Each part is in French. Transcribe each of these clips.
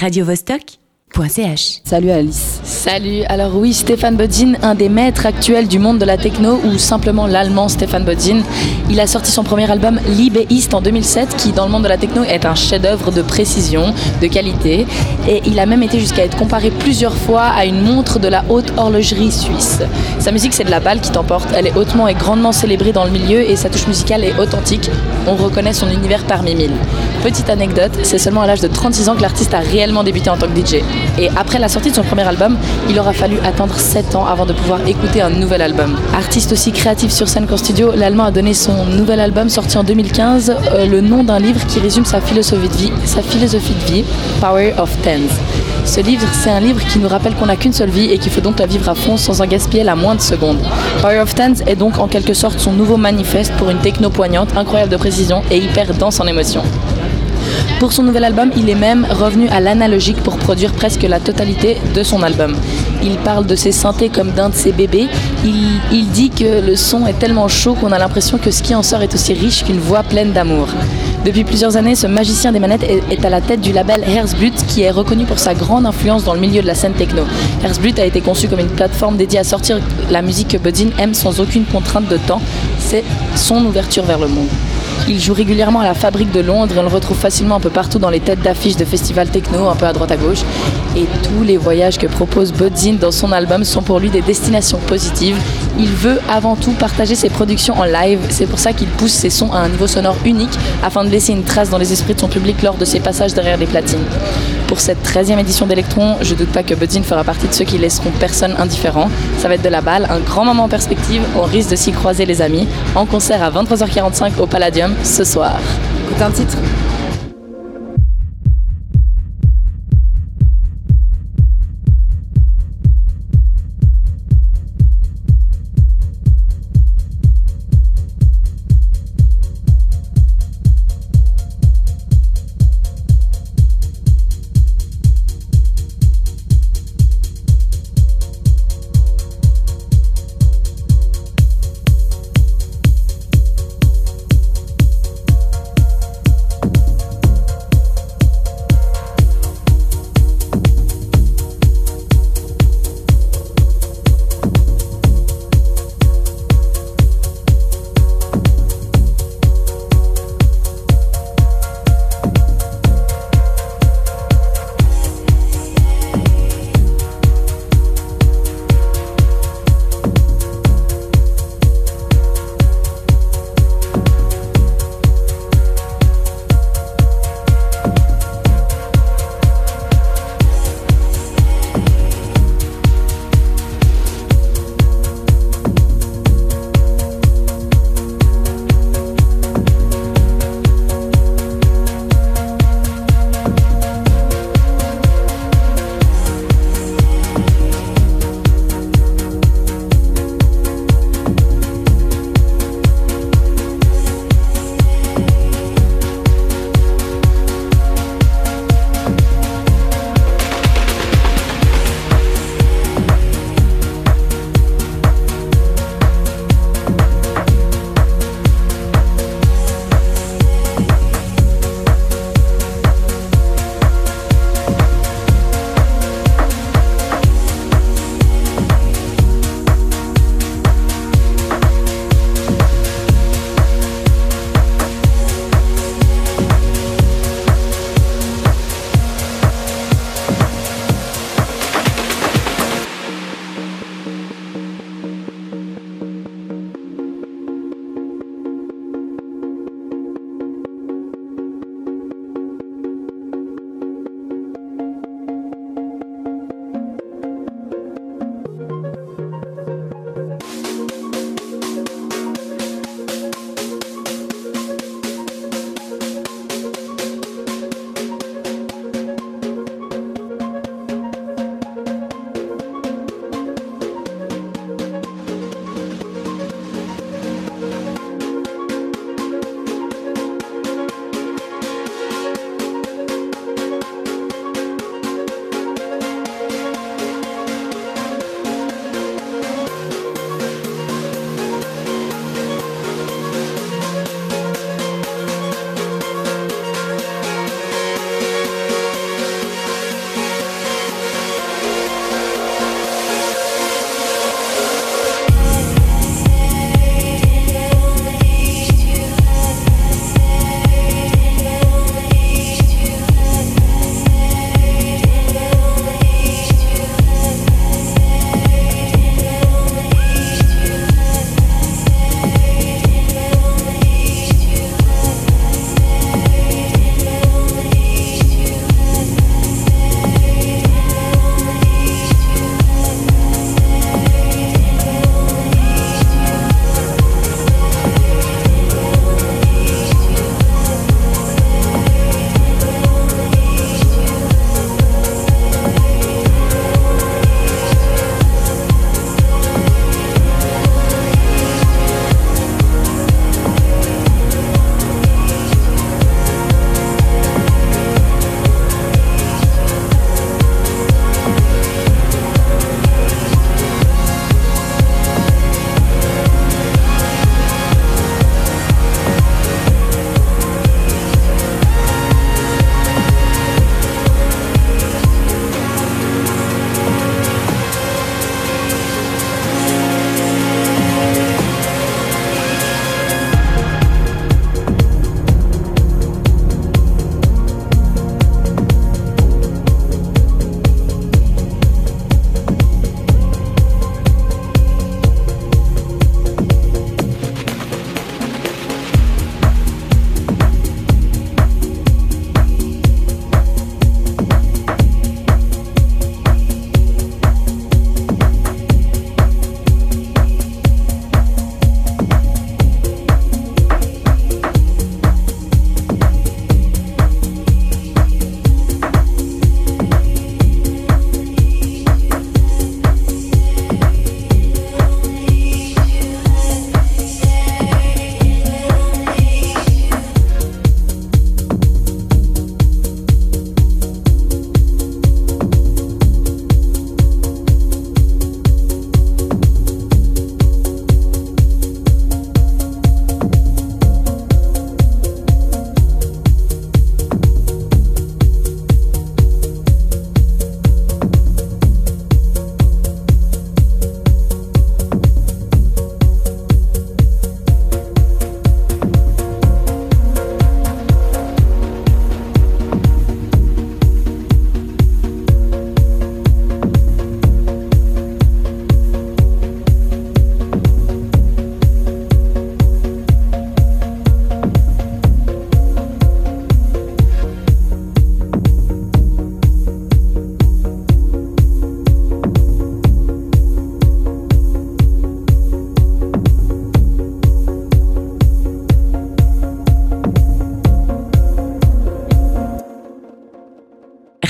radiovostok.ch. Salut Alice. Salut, alors oui, Stéphane Bodzin, un des maîtres actuels du monde de la techno, ou simplement l'allemand Stéphane Bodzin. Il a sorti son premier album East en 2007, qui dans le monde de la techno est un chef-d'œuvre de précision, de qualité, et il a même été jusqu'à être comparé plusieurs fois à une montre de la haute horlogerie suisse. Sa musique, c'est de la balle qui t'emporte, elle est hautement et grandement célébrée dans le milieu, et sa touche musicale est authentique, on reconnaît son univers parmi mille. Petite anecdote, c'est seulement à l'âge de 36 ans que l'artiste a réellement débuté en tant que DJ. Et après la sortie de son premier album, il aura fallu attendre 7 ans avant de pouvoir écouter un nouvel album. Artiste aussi créatif sur scène qu'en studio, l'Allemand a donné son nouvel album sorti en 2015 euh, le nom d'un livre qui résume sa philosophie de vie, sa philosophie de vie, Power of Tens. Ce livre, c'est un livre qui nous rappelle qu'on n'a qu'une seule vie et qu'il faut donc la vivre à fond sans en gaspiller la moindre seconde. Power of Tens est donc en quelque sorte son nouveau manifeste pour une techno poignante, incroyable de précision et hyper dense en émotions. Pour son nouvel album, il est même revenu à l'analogique pour produire presque la totalité de son album. Il parle de ses synthés comme d'un de ses bébés. Il, dit que le son est tellement chaud qu'on a l'impression que ce qui en sort est aussi riche qu'une voix pleine d'amour. Depuis plusieurs années, ce magicien des manettes est, à la tête du label Herzblut qui est reconnu pour sa grande influence dans le milieu de la scène techno. Herzblut a été conçu comme une plateforme dédiée à sortir la musique que Budzin aime sans aucune contrainte de temps. C'est son ouverture vers le monde. Il joue régulièrement à la Fabrique de Londres on le retrouve facilement un peu partout dans les têtes d'affiches de festivals techno, un peu à droite à gauche. Et tous les voyages que propose Bodzin dans son album sont pour lui des destinations positives. Il veut avant tout partager ses productions en live. C'est pour ça qu'il pousse ses sons à un niveau sonore unique afin de laisser une trace dans les esprits de son public lors de ses passages derrière les platines. Pour cette 13e édition d'Electron, je doute pas que Bodzin fera partie de ceux qui laisseront personne indifférent. Ça va être de la balle, un grand moment en perspective. On risque de s'y croiser les amis. En concert à 23h45 au Palladium ce soir. Écoute un titre.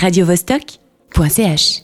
radiovostok.ch